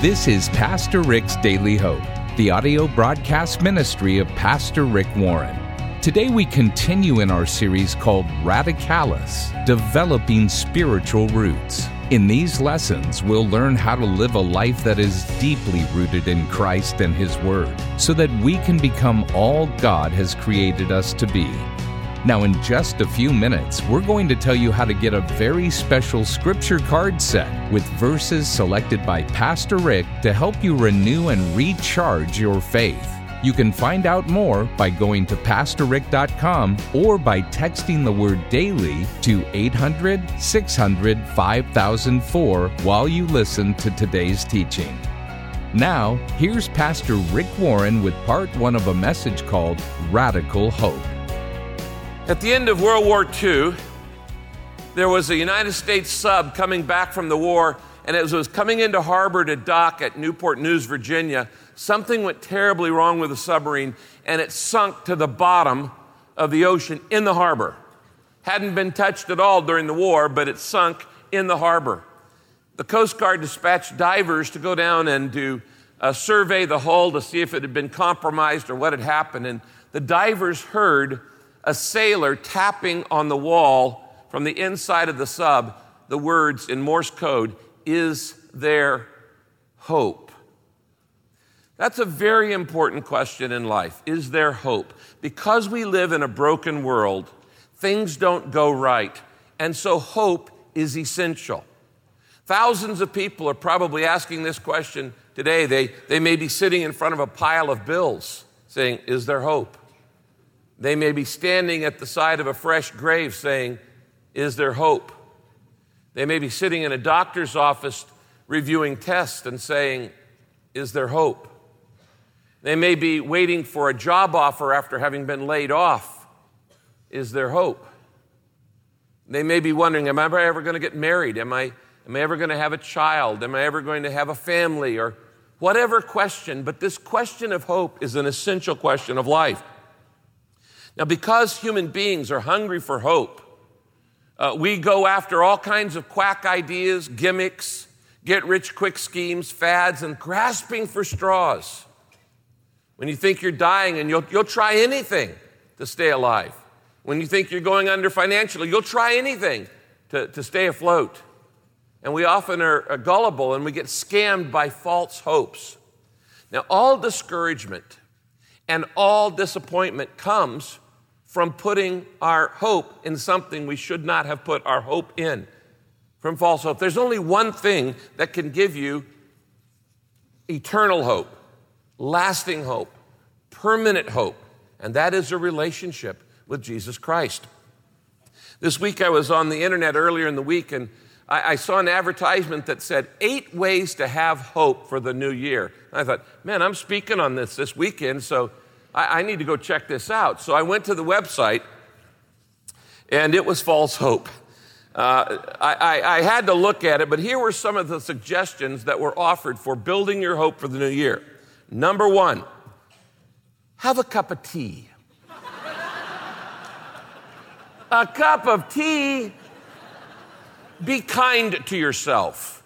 This is Pastor Rick's Daily Hope, the audio broadcast ministry of Pastor Rick Warren. Today we continue in our series called Radicalis Developing Spiritual Roots. In these lessons, we'll learn how to live a life that is deeply rooted in Christ and His Word, so that we can become all God has created us to be now, in just a few minutes, we're going to tell you how to get a very special scripture card set with verses selected by Pastor Rick to help you renew and recharge your faith. You can find out more by going to PastorRick.com or by texting the word daily to 800 600 5004 while you listen to today's teaching. Now, here's Pastor Rick Warren with part one of a message called Radical Hope. At the end of World War II, there was a United States sub coming back from the war, and as it was coming into harbor to dock at Newport News, Virginia, something went terribly wrong with the submarine, and it sunk to the bottom of the ocean in the harbor. Hadn't been touched at all during the war, but it sunk in the harbor. The Coast Guard dispatched divers to go down and to uh, survey the hull to see if it had been compromised or what had happened. And the divers heard a sailor tapping on the wall from the inside of the sub the words in Morse code, Is there hope? That's a very important question in life. Is there hope? Because we live in a broken world, things don't go right. And so hope is essential. Thousands of people are probably asking this question today. They, they may be sitting in front of a pile of bills saying, Is there hope? They may be standing at the side of a fresh grave saying, Is there hope? They may be sitting in a doctor's office reviewing tests and saying, Is there hope? They may be waiting for a job offer after having been laid off. Is there hope? They may be wondering, Am I ever going to get married? Am I, am I ever going to have a child? Am I ever going to have a family? Or whatever question, but this question of hope is an essential question of life. Now, because human beings are hungry for hope, uh, we go after all kinds of quack ideas, gimmicks, get rich quick schemes, fads, and grasping for straws. When you think you're dying and you'll, you'll try anything to stay alive. When you think you're going under financially, you'll try anything to, to stay afloat. And we often are, are gullible and we get scammed by false hopes. Now, all discouragement and all disappointment comes from putting our hope in something we should not have put our hope in, from false hope. There's only one thing that can give you eternal hope, lasting hope, permanent hope, and that is a relationship with Jesus Christ. This week I was on the internet earlier in the week and I, saw an advertisement that said eight ways to have hope for the new year. And I thought, man, I'm speaking on this this weekend, so I, I need to go check this out. So I went to the website, and it was false hope. Uh, I, I, I, had to look at it, but here were some of the suggestions that were offered for building your hope for the new year. Number one, have a cup of tea. a cup of tea. Be kind to yourself.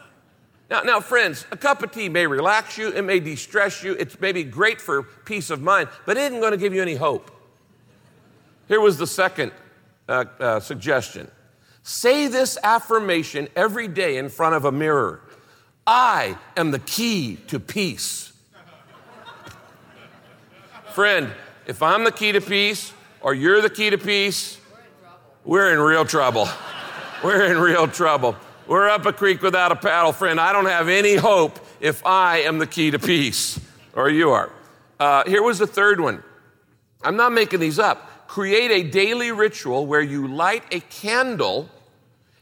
Now, now, friends, a cup of tea may relax you, it may de stress you, it's maybe great for peace of mind, but it isn't going to give you any hope. Here was the second uh, uh, suggestion say this affirmation every day in front of a mirror I am the key to peace. Friend, if I'm the key to peace or you're the key to peace, we're in real trouble. We're in real trouble. We're up a creek without a paddle, friend. I don't have any hope if I am the key to peace, or you are. Uh, here was the third one. I'm not making these up. Create a daily ritual where you light a candle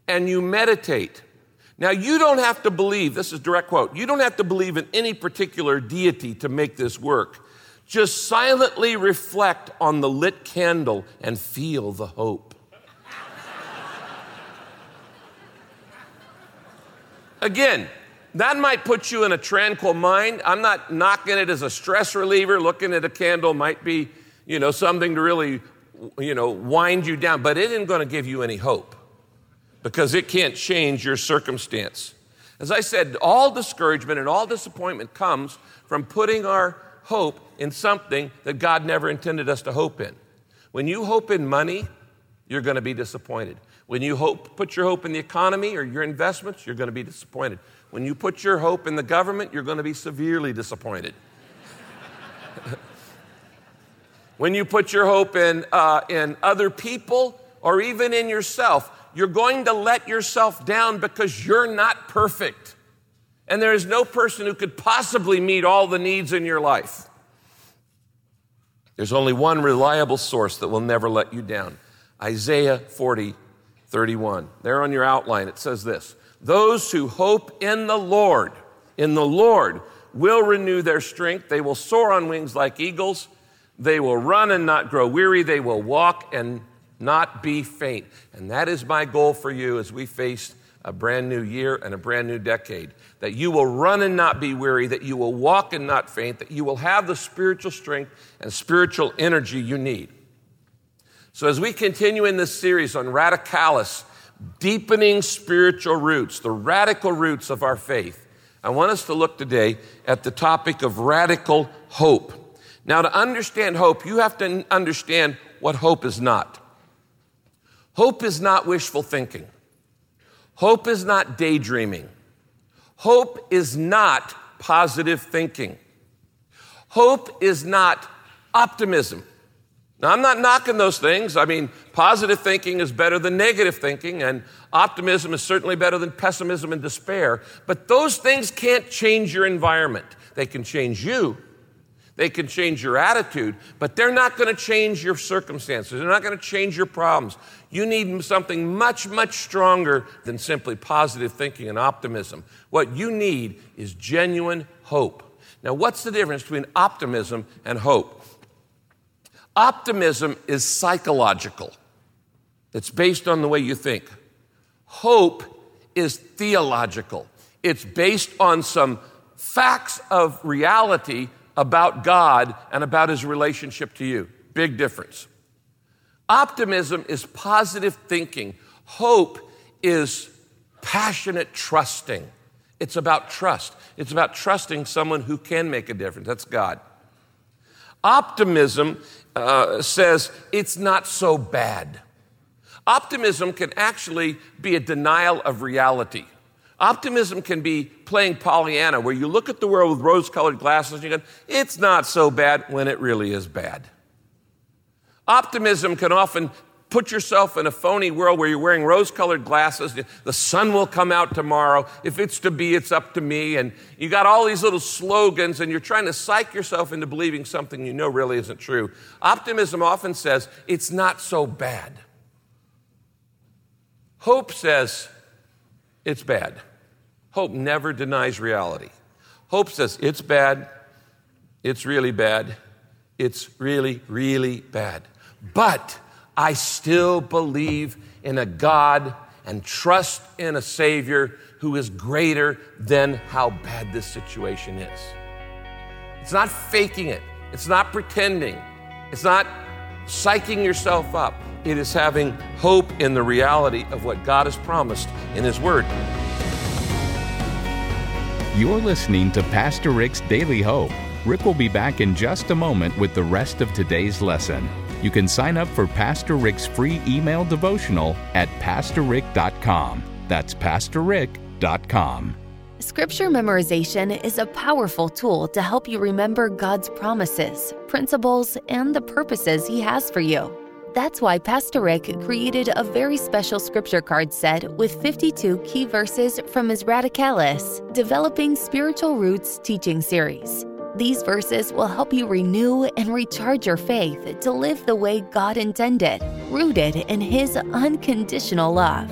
and you meditate. Now, you don't have to believe, this is direct quote, you don't have to believe in any particular deity to make this work. Just silently reflect on the lit candle and feel the hope. Again, that might put you in a tranquil mind. I'm not knocking it as a stress reliever. Looking at a candle might be, you know, something to really, you know, wind you down, but it isn't going to give you any hope because it can't change your circumstance. As I said, all discouragement and all disappointment comes from putting our hope in something that God never intended us to hope in. When you hope in money, you're going to be disappointed. When you hope, put your hope in the economy or your investments, you're going to be disappointed. When you put your hope in the government, you're going to be severely disappointed. when you put your hope in, uh, in other people or even in yourself, you're going to let yourself down because you're not perfect. And there is no person who could possibly meet all the needs in your life. There's only one reliable source that will never let you down Isaiah 40, 31. There on your outline, it says this Those who hope in the Lord, in the Lord, will renew their strength. They will soar on wings like eagles. They will run and not grow weary. They will walk and not be faint. And that is my goal for you as we face a brand new year and a brand new decade. That you will run and not be weary, that you will walk and not faint, that you will have the spiritual strength and spiritual energy you need. So, as we continue in this series on radicalis, deepening spiritual roots, the radical roots of our faith, I want us to look today at the topic of radical hope. Now, to understand hope, you have to understand what hope is not. Hope is not wishful thinking. Hope is not daydreaming. Hope is not positive thinking. Hope is not optimism. Now, I'm not knocking those things. I mean, positive thinking is better than negative thinking, and optimism is certainly better than pessimism and despair. But those things can't change your environment. They can change you, they can change your attitude, but they're not going to change your circumstances. They're not going to change your problems. You need something much, much stronger than simply positive thinking and optimism. What you need is genuine hope. Now, what's the difference between optimism and hope? Optimism is psychological, it's based on the way you think. Hope is theological, it's based on some facts of reality about God and about his relationship to you. Big difference. Optimism is positive thinking, hope is passionate trusting. It's about trust. It's about trusting someone who can make a difference. That's God. Optimism uh, says it's not so bad. Optimism can actually be a denial of reality. Optimism can be playing Pollyanna, where you look at the world with rose colored glasses and you go, it's not so bad when it really is bad. Optimism can often put yourself in a phony world where you're wearing rose colored glasses. The sun will come out tomorrow. If it's to be, it's up to me. And you got all these little slogans, and you're trying to psych yourself into believing something you know really isn't true. Optimism often says, it's not so bad. Hope says, it's bad. Hope never denies reality. Hope says it's bad, it's really bad, it's really, really bad. But I still believe in a God and trust in a Savior who is greater than how bad this situation is. It's not faking it, it's not pretending, it's not psyching yourself up. It is having hope in the reality of what God has promised in His Word. You're listening to Pastor Rick's Daily Hope. Rick will be back in just a moment with the rest of today's lesson. You can sign up for Pastor Rick's free email devotional at pastorrick.com. That's pastorrick.com. Scripture memorization is a powerful tool to help you remember God's promises, principles, and the purposes He has for you. That's why Pastor Rick created a very special scripture card set with 52 key verses from his Radicalis, Developing Spiritual Roots teaching series. These verses will help you renew and recharge your faith to live the way God intended, rooted in His unconditional love.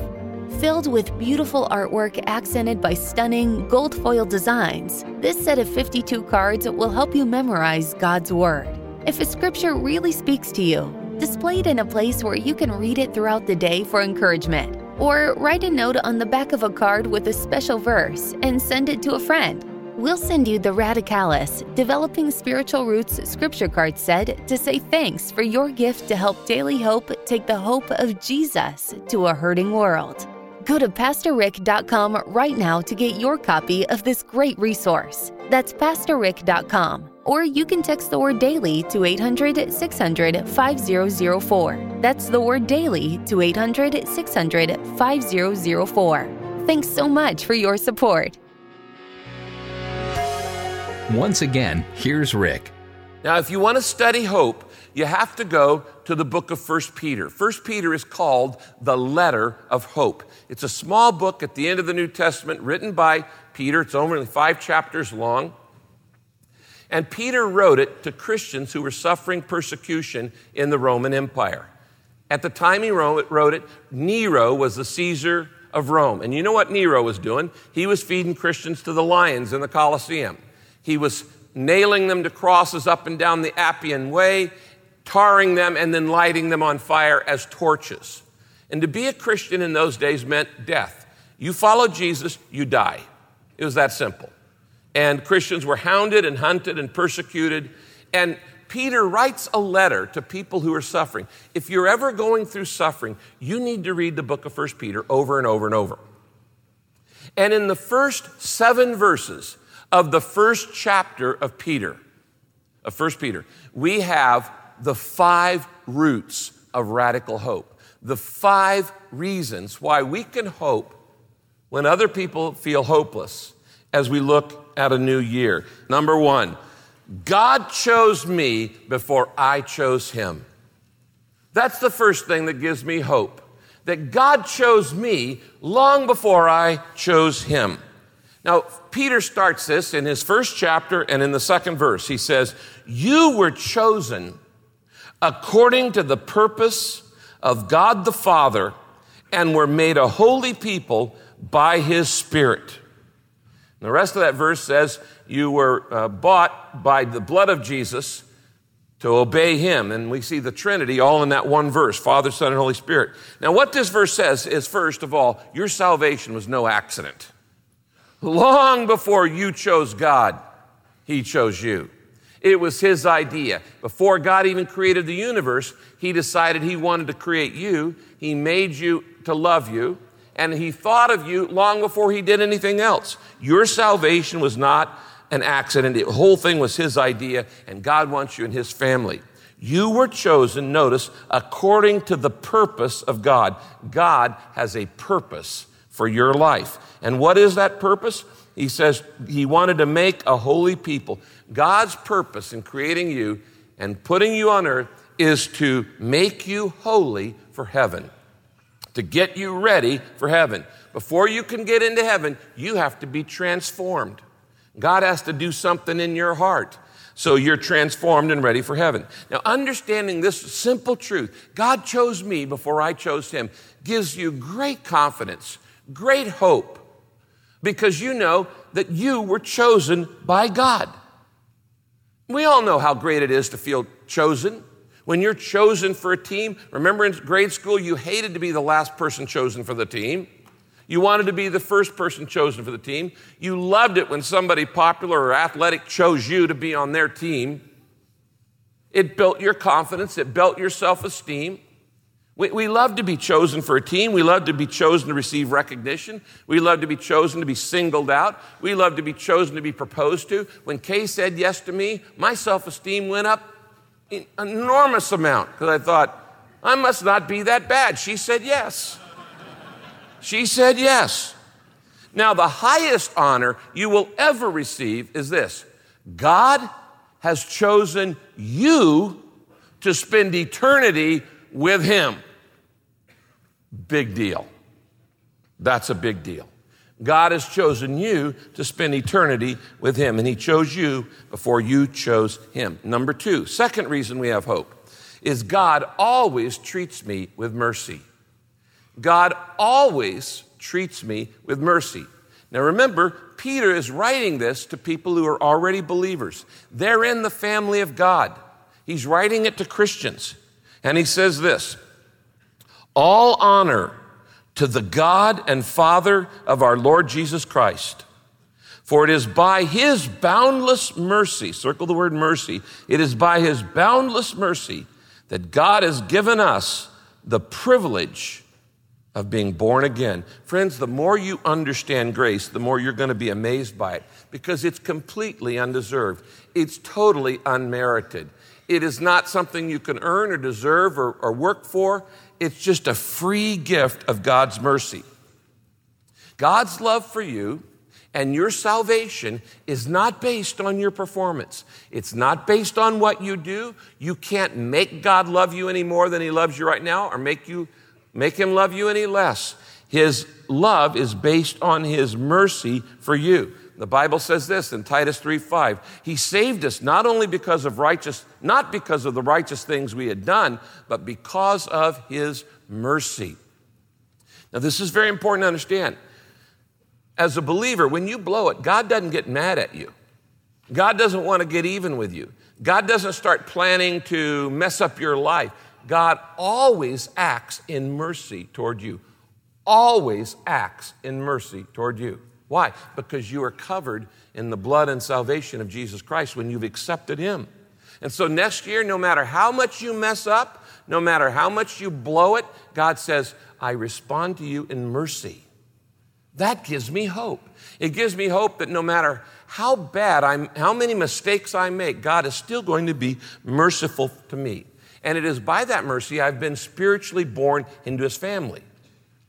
Filled with beautiful artwork accented by stunning gold foil designs, this set of 52 cards will help you memorize God's Word. If a scripture really speaks to you, display it in a place where you can read it throughout the day for encouragement. Or write a note on the back of a card with a special verse and send it to a friend. We'll send you the Radicalis Developing Spiritual Roots Scripture Card set to say thanks for your gift to help Daily Hope take the hope of Jesus to a hurting world. Go to PastorRick.com right now to get your copy of this great resource. That's PastorRick.com. Or you can text the word daily to 800 600 5004. That's the word daily to 800 600 5004. Thanks so much for your support. Once again, here's Rick. Now, if you want to study hope, you have to go to the book of 1 Peter. 1 Peter is called the letter of hope. It's a small book at the end of the New Testament written by Peter. It's only five chapters long. And Peter wrote it to Christians who were suffering persecution in the Roman Empire. At the time he wrote it, Nero was the Caesar of Rome. And you know what Nero was doing? He was feeding Christians to the lions in the Colosseum. He was nailing them to crosses up and down the Appian Way, tarring them, and then lighting them on fire as torches. And to be a Christian in those days meant death. You follow Jesus, you die. It was that simple. And Christians were hounded and hunted and persecuted. And Peter writes a letter to people who are suffering. If you're ever going through suffering, you need to read the book of 1 Peter over and over and over. And in the first seven verses of the first chapter of Peter, of 1 Peter, we have the five roots of radical hope, the five reasons why we can hope when other people feel hopeless as we look at a new year. Number one, God chose me before I chose him. That's the first thing that gives me hope. That God chose me long before I chose him. Now, Peter starts this in his first chapter and in the second verse. He says, You were chosen according to the purpose of God the Father and were made a holy people by his Spirit. And the rest of that verse says, You were uh, bought by the blood of Jesus to obey him. And we see the Trinity all in that one verse Father, Son, and Holy Spirit. Now, what this verse says is first of all, your salvation was no accident. Long before you chose God, he chose you. It was his idea. Before God even created the universe, he decided he wanted to create you. He made you to love you, and he thought of you long before he did anything else. Your salvation was not an accident, the whole thing was his idea, and God wants you in his family. You were chosen, notice, according to the purpose of God. God has a purpose for your life. And what is that purpose? He says he wanted to make a holy people. God's purpose in creating you and putting you on earth is to make you holy for heaven, to get you ready for heaven. Before you can get into heaven, you have to be transformed. God has to do something in your heart. So you're transformed and ready for heaven. Now, understanding this simple truth, God chose me before I chose him, gives you great confidence, great hope, because you know that you were chosen by God. We all know how great it is to feel chosen. When you're chosen for a team, remember in grade school, you hated to be the last person chosen for the team. You wanted to be the first person chosen for the team. You loved it when somebody popular or athletic chose you to be on their team. It built your confidence, it built your self esteem. We, we love to be chosen for a team. We love to be chosen to receive recognition. We love to be chosen to be singled out. We love to be chosen to be proposed to. When Kay said yes to me, my self esteem went up an enormous amount because I thought, I must not be that bad. She said yes. She said yes. Now, the highest honor you will ever receive is this God has chosen you to spend eternity with Him. Big deal. That's a big deal. God has chosen you to spend eternity with Him, and He chose you before you chose Him. Number two, second reason we have hope is God always treats me with mercy. God always treats me with mercy. Now remember, Peter is writing this to people who are already believers. They're in the family of God. He's writing it to Christians. And he says this all honor to the God and Father of our Lord Jesus Christ. For it is by his boundless mercy, circle the word mercy, it is by his boundless mercy that God has given us the privilege of being born again. Friends, the more you understand grace, the more you're going to be amazed by it because it's completely undeserved. It's totally unmerited. It is not something you can earn or deserve or, or work for. It's just a free gift of God's mercy. God's love for you and your salvation is not based on your performance. It's not based on what you do. You can't make God love you any more than He loves you right now or make you make him love you any less. His love is based on his mercy for you. The Bible says this in Titus 3:5. He saved us not only because of righteous, not because of the righteous things we had done, but because of his mercy. Now, this is very important to understand. As a believer, when you blow it, God doesn't get mad at you. God doesn't want to get even with you. God doesn't start planning to mess up your life. God always acts in mercy toward you. Always acts in mercy toward you. Why? Because you are covered in the blood and salvation of Jesus Christ when you've accepted Him. And so next year, no matter how much you mess up, no matter how much you blow it, God says, I respond to you in mercy. That gives me hope. It gives me hope that no matter how bad I'm, how many mistakes I make, God is still going to be merciful to me. And it is by that mercy I've been spiritually born into his family.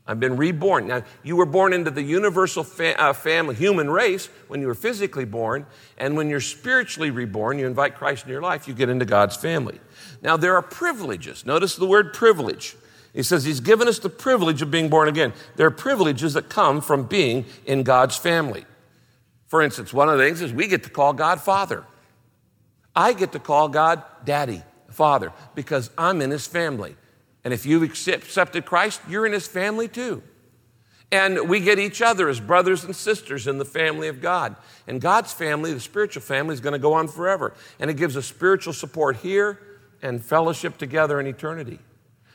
I've been reborn. Now, you were born into the universal fa- uh, family, human race, when you were physically born. And when you're spiritually reborn, you invite Christ in your life, you get into God's family. Now, there are privileges. Notice the word privilege. He says he's given us the privilege of being born again. There are privileges that come from being in God's family. For instance, one of the things is we get to call God Father. I get to call God Daddy. Father because I'm in his family. And if you've accepted Christ, you're in his family too. And we get each other as brothers and sisters in the family of God. And God's family, the spiritual family, is going to go on forever. And it gives us spiritual support here and fellowship together in eternity.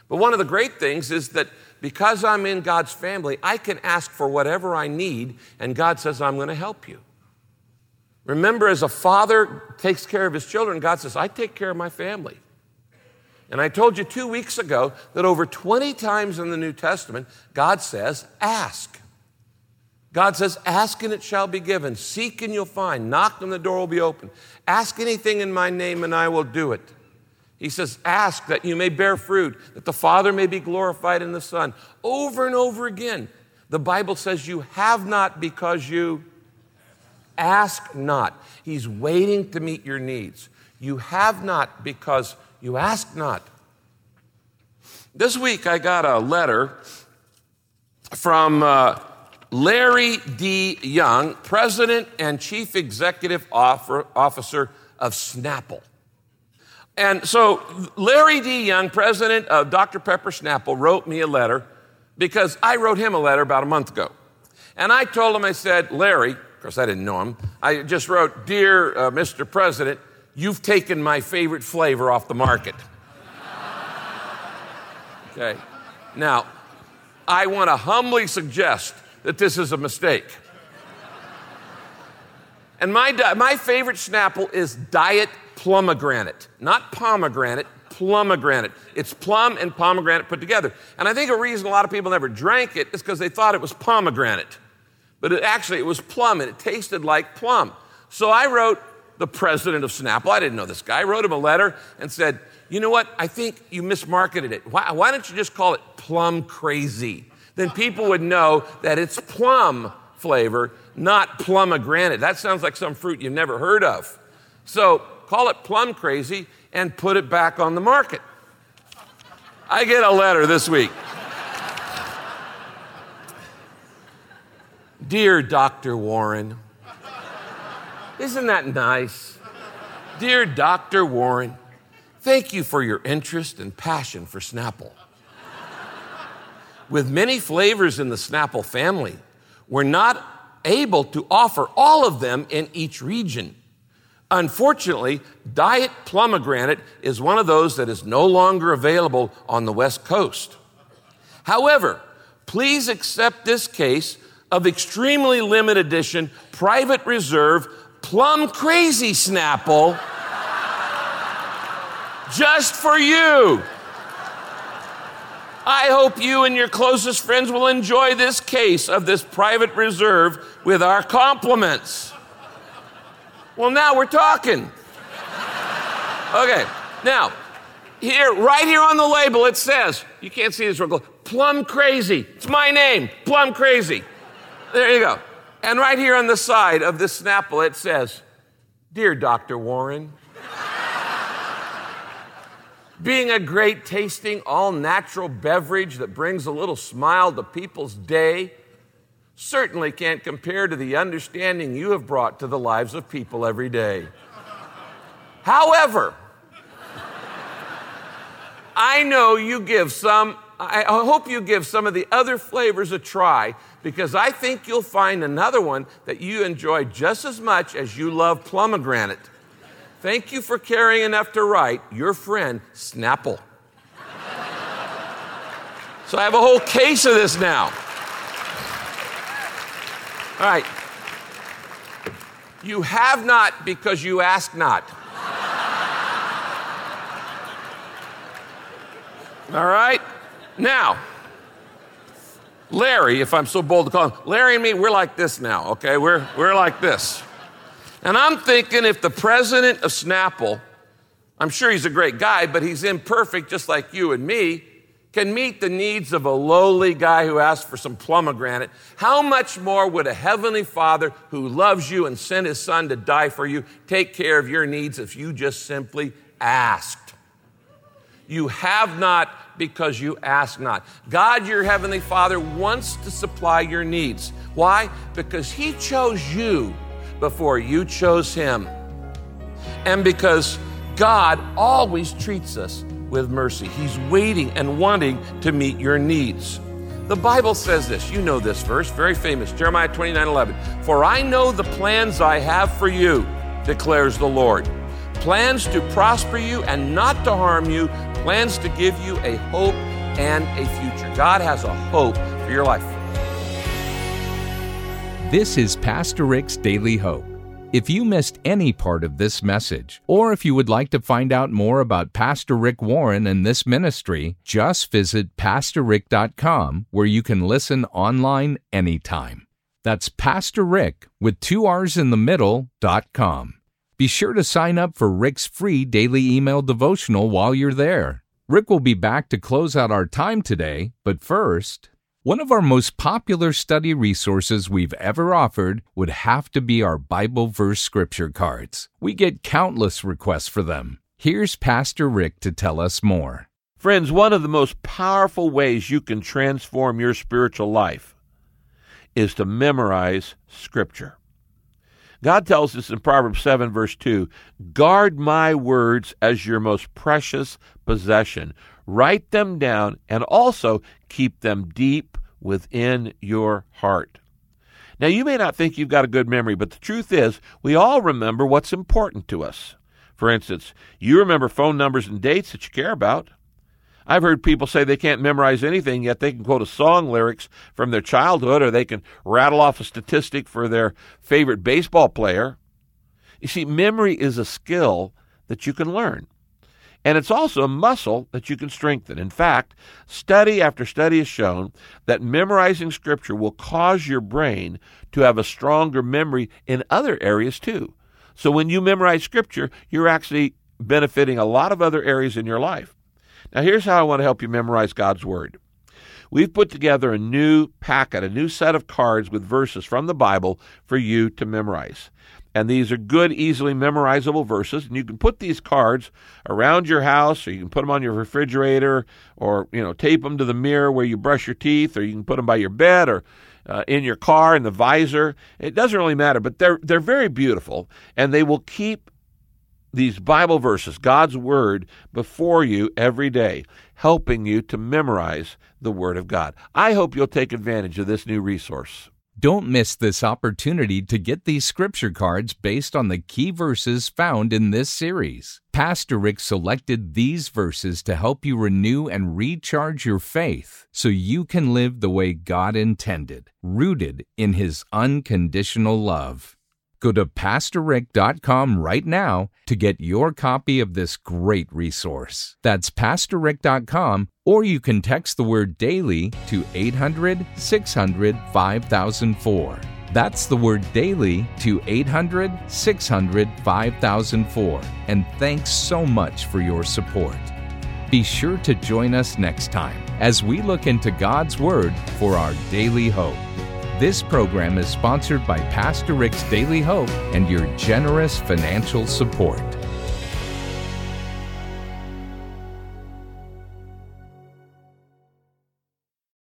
But one of the great things is that because I'm in God's family, I can ask for whatever I need, and God says, I'm going to help you. Remember, as a father takes care of his children, God says, I take care of my family. And I told you two weeks ago that over 20 times in the New Testament, God says, ask. God says, ask and it shall be given. Seek and you'll find. Knock and the door will be open. Ask anything in my name and I will do it. He says, ask that you may bear fruit, that the Father may be glorified in the Son. Over and over again, the Bible says, you have not because you ask not. He's waiting to meet your needs. You have not because you ask not. This week I got a letter from uh, Larry D. Young, President and Chief Executive Officer of Snapple. And so Larry D. Young, President of Dr. Pepper Snapple, wrote me a letter because I wrote him a letter about a month ago. And I told him, I said, Larry, of course I didn't know him, I just wrote, Dear uh, Mr. President, you've taken my favorite flavor off the market. Okay. Now, I want to humbly suggest that this is a mistake. And my, my favorite Snapple is Diet Plumogranate, not pomegranate, plumogranate. It's plum and pomegranate put together. And I think a reason a lot of people never drank it is because they thought it was pomegranate. But it, actually, it was plum and it tasted like plum. So I wrote the president of Snapple. I didn't know this guy. I wrote him a letter and said, You know what? I think you mismarketed it. Why, why don't you just call it plum crazy? Then people would know that it's plum flavor, not plumogranate. That sounds like some fruit you've never heard of. So call it plum crazy and put it back on the market. I get a letter this week. Dear Dr. Warren, isn't that nice? Dear Dr. Warren, thank you for your interest and passion for Snapple. With many flavors in the Snapple family, we're not able to offer all of them in each region. Unfortunately, Diet Plumogranate is one of those that is no longer available on the West Coast. However, please accept this case of extremely limited edition private reserve plum crazy Snapple just for you. I hope you and your closest friends will enjoy this case of this private reserve with our compliments. Well, now we're talking. Okay, now, here, right here on the label, it says, you can't see this real Plum Crazy. It's my name, Plum Crazy. There you go. And right here on the side of this Snapple, it says, Dear Dr. Warren, being a great tasting, all natural beverage that brings a little smile to people's day certainly can't compare to the understanding you have brought to the lives of people every day. However, I know you give some, I hope you give some of the other flavors a try because I think you'll find another one that you enjoy just as much as you love pomegranate. Thank you for caring enough to write your friend Snapple. so I have a whole case of this now. All right. You have not because you ask not. All right? Now, Larry, if I'm so bold to call him, Larry and me, we're like this now, okay? We're, we're like this. And I'm thinking if the president of Snapple, I'm sure he's a great guy, but he's imperfect just like you and me, can meet the needs of a lowly guy who asks for some pomegranate, how much more would a heavenly father who loves you and sent his son to die for you take care of your needs if you just simply asked? You have not because you ask not. God, your heavenly father, wants to supply your needs. Why? Because he chose you before you chose him. And because God always treats us with mercy. He's waiting and wanting to meet your needs. The Bible says this. You know this verse, very famous, Jeremiah 29 11. For I know the plans I have for you, declares the Lord. Plans to prosper you and not to harm you, plans to give you a hope and a future. God has a hope for your life. This is Pastor Rick's Daily Hope. If you missed any part of this message, or if you would like to find out more about Pastor Rick Warren and this ministry, just visit PastorRick.com where you can listen online anytime. That's Pastor Rick with two R's in the middle dot com. Be sure to sign up for Rick's free daily email devotional while you're there. Rick will be back to close out our time today, but first, one of our most popular study resources we've ever offered would have to be our Bible verse scripture cards. We get countless requests for them. Here's Pastor Rick to tell us more. Friends, one of the most powerful ways you can transform your spiritual life is to memorize scripture. God tells us in Proverbs 7, verse 2 Guard my words as your most precious possession. Write them down and also keep them deep within your heart. Now, you may not think you've got a good memory, but the truth is, we all remember what's important to us. For instance, you remember phone numbers and dates that you care about. I've heard people say they can't memorize anything, yet they can quote a song lyrics from their childhood or they can rattle off a statistic for their favorite baseball player. You see, memory is a skill that you can learn. And it's also a muscle that you can strengthen. In fact, study after study has shown that memorizing Scripture will cause your brain to have a stronger memory in other areas too. So when you memorize Scripture, you're actually benefiting a lot of other areas in your life. Now, here's how I want to help you memorize God's Word. We've put together a new packet, a new set of cards with verses from the Bible for you to memorize. And these are good, easily memorizable verses. And you can put these cards around your house, or you can put them on your refrigerator, or you know, tape them to the mirror where you brush your teeth, or you can put them by your bed, or uh, in your car in the visor. It doesn't really matter, but they're they're very beautiful, and they will keep these Bible verses, God's Word, before you every day, helping you to memorize the Word of God. I hope you'll take advantage of this new resource. Don't miss this opportunity to get these scripture cards based on the key verses found in this series. Pastor Rick selected these verses to help you renew and recharge your faith so you can live the way God intended, rooted in His unconditional love. Go to PastorRick.com right now to get your copy of this great resource. That's PastorRick.com, or you can text the word daily to 800 600 5004. That's the word daily to 800 600 5004. And thanks so much for your support. Be sure to join us next time as we look into God's Word for our daily hope. This program is sponsored by Pastor Rick's Daily Hope and your generous financial support.